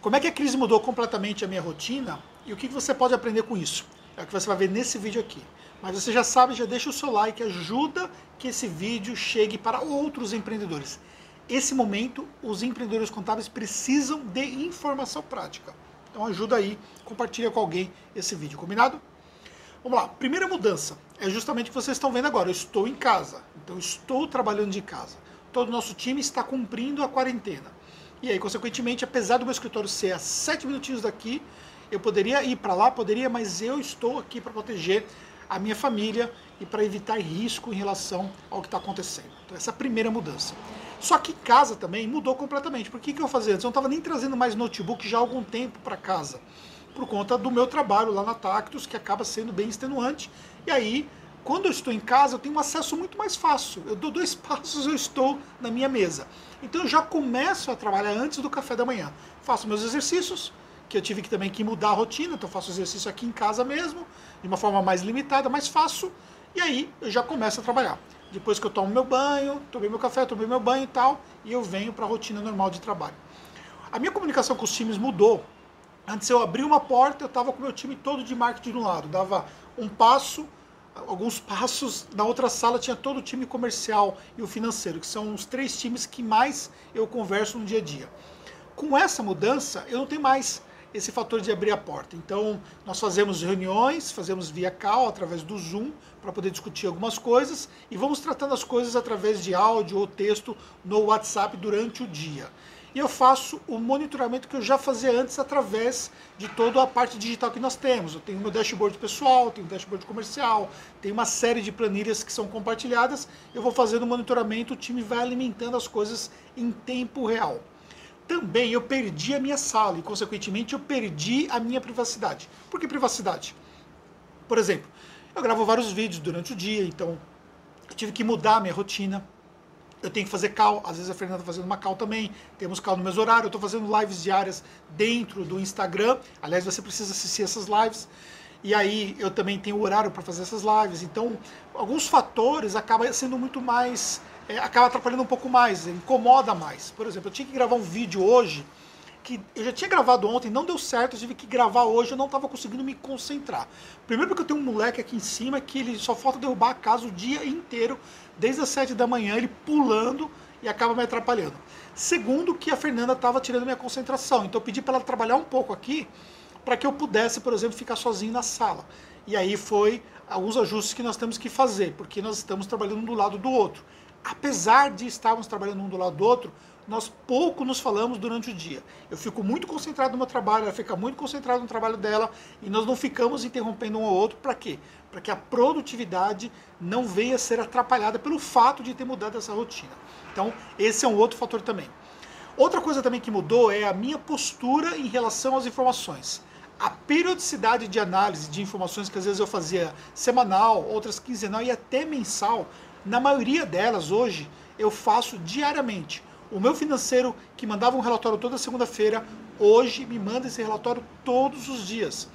Como é que a crise mudou completamente a minha rotina e o que você pode aprender com isso? É o que você vai ver nesse vídeo aqui. Mas você já sabe, já deixa o seu like, ajuda que esse vídeo chegue para outros empreendedores. Esse momento, os empreendedores contábeis precisam de informação prática. Então ajuda aí, compartilha com alguém esse vídeo, combinado? Vamos lá, primeira mudança é justamente o que vocês estão vendo agora. Eu estou em casa, então estou trabalhando de casa. Todo o nosso time está cumprindo a quarentena. E aí, consequentemente, apesar do meu escritório ser a sete minutinhos daqui, eu poderia ir para lá, poderia, mas eu estou aqui para proteger a minha família e para evitar risco em relação ao que está acontecendo. Então, essa é a primeira mudança. Só que casa também mudou completamente. Por que, que eu fazia antes? Eu não estava nem trazendo mais notebook já há algum tempo para casa por conta do meu trabalho lá na Tactus, que acaba sendo bem extenuante. E aí, quando eu estou em casa, eu tenho um acesso muito mais fácil. Eu dou dois passos, eu estou na minha mesa. Então eu já começo a trabalhar antes do café da manhã. Faço meus exercícios, que eu tive que também que mudar a rotina, então faço exercício aqui em casa mesmo, de uma forma mais limitada, mais fácil, e aí eu já começo a trabalhar. Depois que eu tomo meu banho, tomei meu café, tomei meu banho e tal, e eu venho para a rotina normal de trabalho. A minha comunicação com os times mudou Antes eu abria uma porta, eu estava com o meu time todo de marketing de um lado, dava um passo, alguns passos, na outra sala tinha todo o time comercial e o financeiro, que são os três times que mais eu converso no dia a dia. Com essa mudança, eu não tenho mais esse fator de abrir a porta. Então, nós fazemos reuniões, fazemos via call, através do Zoom, para poder discutir algumas coisas, e vamos tratando as coisas através de áudio ou texto no WhatsApp durante o dia e eu faço o monitoramento que eu já fazia antes através de toda a parte digital que nós temos. Eu tenho meu dashboard pessoal, tenho dashboard comercial, tenho uma série de planilhas que são compartilhadas. Eu vou fazendo o monitoramento, o time vai alimentando as coisas em tempo real. Também eu perdi a minha sala e, consequentemente, eu perdi a minha privacidade. Por que privacidade? Por exemplo, eu gravo vários vídeos durante o dia, então eu tive que mudar a minha rotina eu tenho que fazer cal, às vezes a Fernanda está fazendo uma cal também, temos cal no mesmo horário, eu estou fazendo lives diárias dentro do Instagram, aliás, você precisa assistir essas lives, e aí eu também tenho horário para fazer essas lives, então alguns fatores acabam sendo muito mais, é, acaba atrapalhando um pouco mais, incomoda mais. Por exemplo, eu tinha que gravar um vídeo hoje, que eu já tinha gravado ontem, não deu certo, eu tive que gravar hoje, eu não estava conseguindo me concentrar. Primeiro porque eu tenho um moleque aqui em cima que ele só falta derrubar a casa o dia inteiro, desde as 7 da manhã, ele pulando e acaba me atrapalhando. Segundo que a Fernanda estava tirando minha concentração, então eu pedi para ela trabalhar um pouco aqui, para que eu pudesse, por exemplo, ficar sozinho na sala. E aí foi alguns ajustes que nós temos que fazer, porque nós estamos trabalhando um do lado do outro. Apesar de estarmos trabalhando um do lado do outro, nós pouco nos falamos durante o dia. Eu fico muito concentrado no meu trabalho, ela fica muito concentrada no trabalho dela e nós não ficamos interrompendo um ao outro para quê? Para que a produtividade não venha a ser atrapalhada pelo fato de ter mudado essa rotina. Então, esse é um outro fator também. Outra coisa também que mudou é a minha postura em relação às informações. A periodicidade de análise de informações que às vezes eu fazia semanal, outras quinzenal e até mensal, na maioria delas hoje eu faço diariamente o meu financeiro, que mandava um relatório toda segunda-feira, hoje me manda esse relatório todos os dias.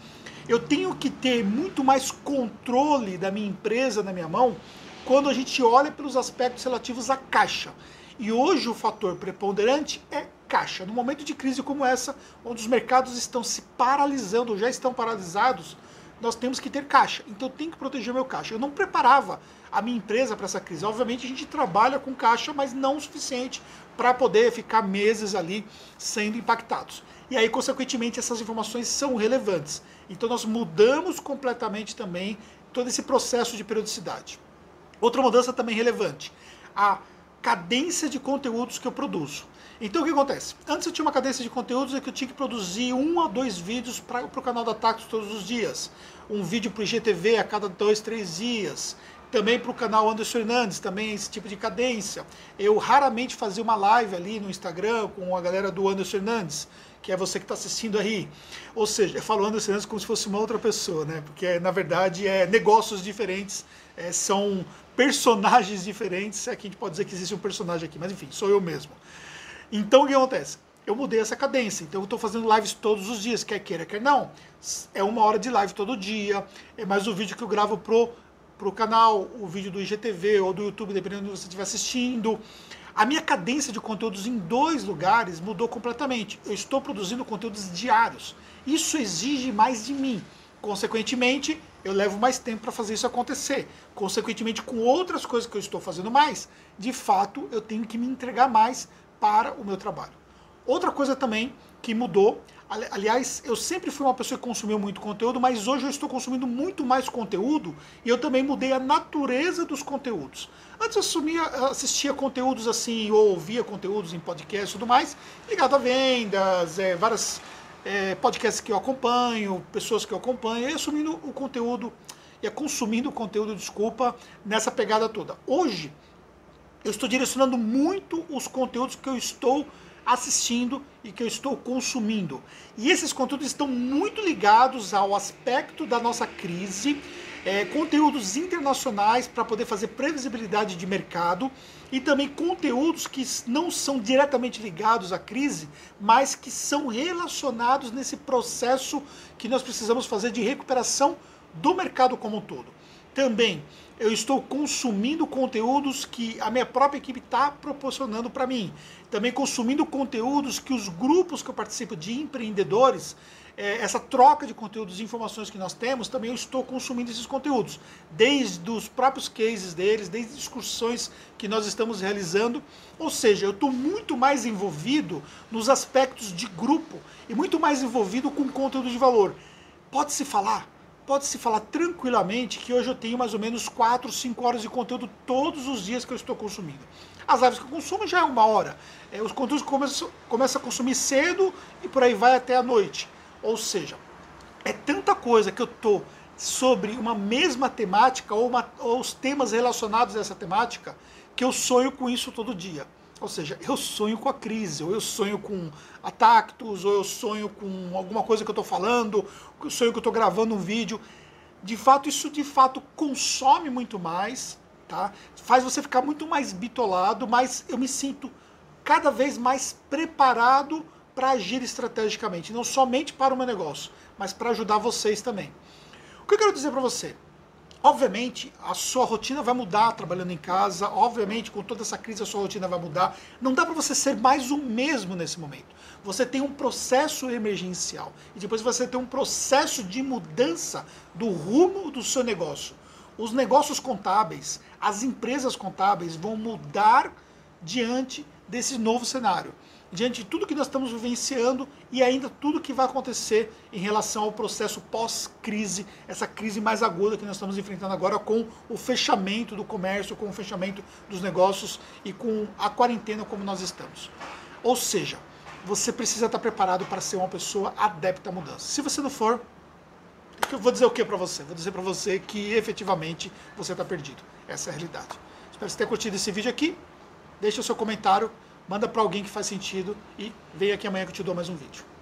Eu tenho que ter muito mais controle da minha empresa na minha mão quando a gente olha pelos aspectos relativos à caixa. E hoje o fator preponderante é caixa. No momento de crise como essa, onde os mercados estão se paralisando, ou já estão paralisados, nós temos que ter caixa. Então tenho que proteger meu caixa. Eu não preparava a minha empresa para essa crise. Obviamente a gente trabalha com caixa, mas não o suficiente para poder ficar meses ali sendo impactados. E aí, consequentemente, essas informações são relevantes. Então nós mudamos completamente também todo esse processo de periodicidade. Outra mudança também relevante, a cadência de conteúdos que eu produzo. Então o que acontece? Antes eu tinha uma cadência de conteúdos em que eu tinha que produzir um a dois vídeos para o canal da Tactus todos os dias. Um vídeo para o IGTV a cada dois, três dias. Também para o canal Anderson Hernandes, também esse tipo de cadência. Eu raramente fazia uma live ali no Instagram com a galera do Anderson Hernandes, que é você que está assistindo aí. Ou seja, eu falo Anderson Hernandes como se fosse uma outra pessoa, né? Porque na verdade é negócios diferentes, é, são personagens diferentes. Aqui a gente pode dizer que existe um personagem aqui, mas enfim, sou eu mesmo. Então o que acontece? Eu mudei essa cadência, então eu estou fazendo lives todos os dias, quer queira, quer não. É uma hora de live todo dia, é mais o vídeo que eu gravo pro, pro canal, o vídeo do IGTV ou do YouTube, dependendo de você estiver assistindo. A minha cadência de conteúdos em dois lugares mudou completamente. Eu estou produzindo conteúdos diários. Isso exige mais de mim. Consequentemente, eu levo mais tempo para fazer isso acontecer. Consequentemente, com outras coisas que eu estou fazendo mais, de fato, eu tenho que me entregar mais para o meu trabalho. Outra coisa também que mudou, aliás, eu sempre fui uma pessoa que consumiu muito conteúdo, mas hoje eu estou consumindo muito mais conteúdo e eu também mudei a natureza dos conteúdos. Antes eu assumia, assistia conteúdos assim, ou ouvia conteúdos em podcast e tudo mais, ligado a vendas, é, várias é, podcasts que eu acompanho, pessoas que eu acompanho, e assumindo o conteúdo, e consumindo o conteúdo, desculpa, nessa pegada toda. Hoje, eu estou direcionando muito os conteúdos que eu estou assistindo e que eu estou consumindo. E esses conteúdos estão muito ligados ao aspecto da nossa crise, é, conteúdos internacionais para poder fazer previsibilidade de mercado e também conteúdos que não são diretamente ligados à crise, mas que são relacionados nesse processo que nós precisamos fazer de recuperação do mercado como um todo. Também eu estou consumindo conteúdos que a minha própria equipe está proporcionando para mim. Também consumindo conteúdos que os grupos que eu participo de empreendedores, é, essa troca de conteúdos e informações que nós temos, também eu estou consumindo esses conteúdos. Desde os próprios cases deles, desde discussões que nós estamos realizando. Ou seja, eu estou muito mais envolvido nos aspectos de grupo e muito mais envolvido com conteúdo de valor. Pode-se falar pode-se falar tranquilamente que hoje eu tenho mais ou menos 4, 5 horas de conteúdo todos os dias que eu estou consumindo. As lives que eu consumo já é uma hora. É, os conteúdos começam, começam a consumir cedo e por aí vai até a noite. Ou seja, é tanta coisa que eu estou sobre uma mesma temática ou, uma, ou os temas relacionados a essa temática que eu sonho com isso todo dia. Ou seja, eu sonho com a crise, ou eu sonho com atactos, ou eu sonho com alguma coisa que eu estou falando, ou eu sonho que eu estou gravando um vídeo. De fato, isso de fato consome muito mais, tá? Faz você ficar muito mais bitolado, mas eu me sinto cada vez mais preparado para agir estrategicamente, não somente para o meu negócio, mas para ajudar vocês também. O que eu quero dizer para você? Obviamente, a sua rotina vai mudar trabalhando em casa, obviamente, com toda essa crise, a sua rotina vai mudar. Não dá para você ser mais o mesmo nesse momento. Você tem um processo emergencial e depois você tem um processo de mudança do rumo do seu negócio. Os negócios contábeis, as empresas contábeis vão mudar diante desse novo cenário diante de tudo que nós estamos vivenciando e ainda tudo que vai acontecer em relação ao processo pós-crise, essa crise mais aguda que nós estamos enfrentando agora com o fechamento do comércio, com o fechamento dos negócios e com a quarentena como nós estamos. Ou seja, você precisa estar preparado para ser uma pessoa adepta à mudança. Se você não for, eu vou dizer o que para você? Vou dizer para você que efetivamente você está perdido. Essa é a realidade. Espero que você tenha curtido esse vídeo aqui. Deixe o seu comentário manda para alguém que faz sentido e vem aqui amanhã que eu te dou mais um vídeo.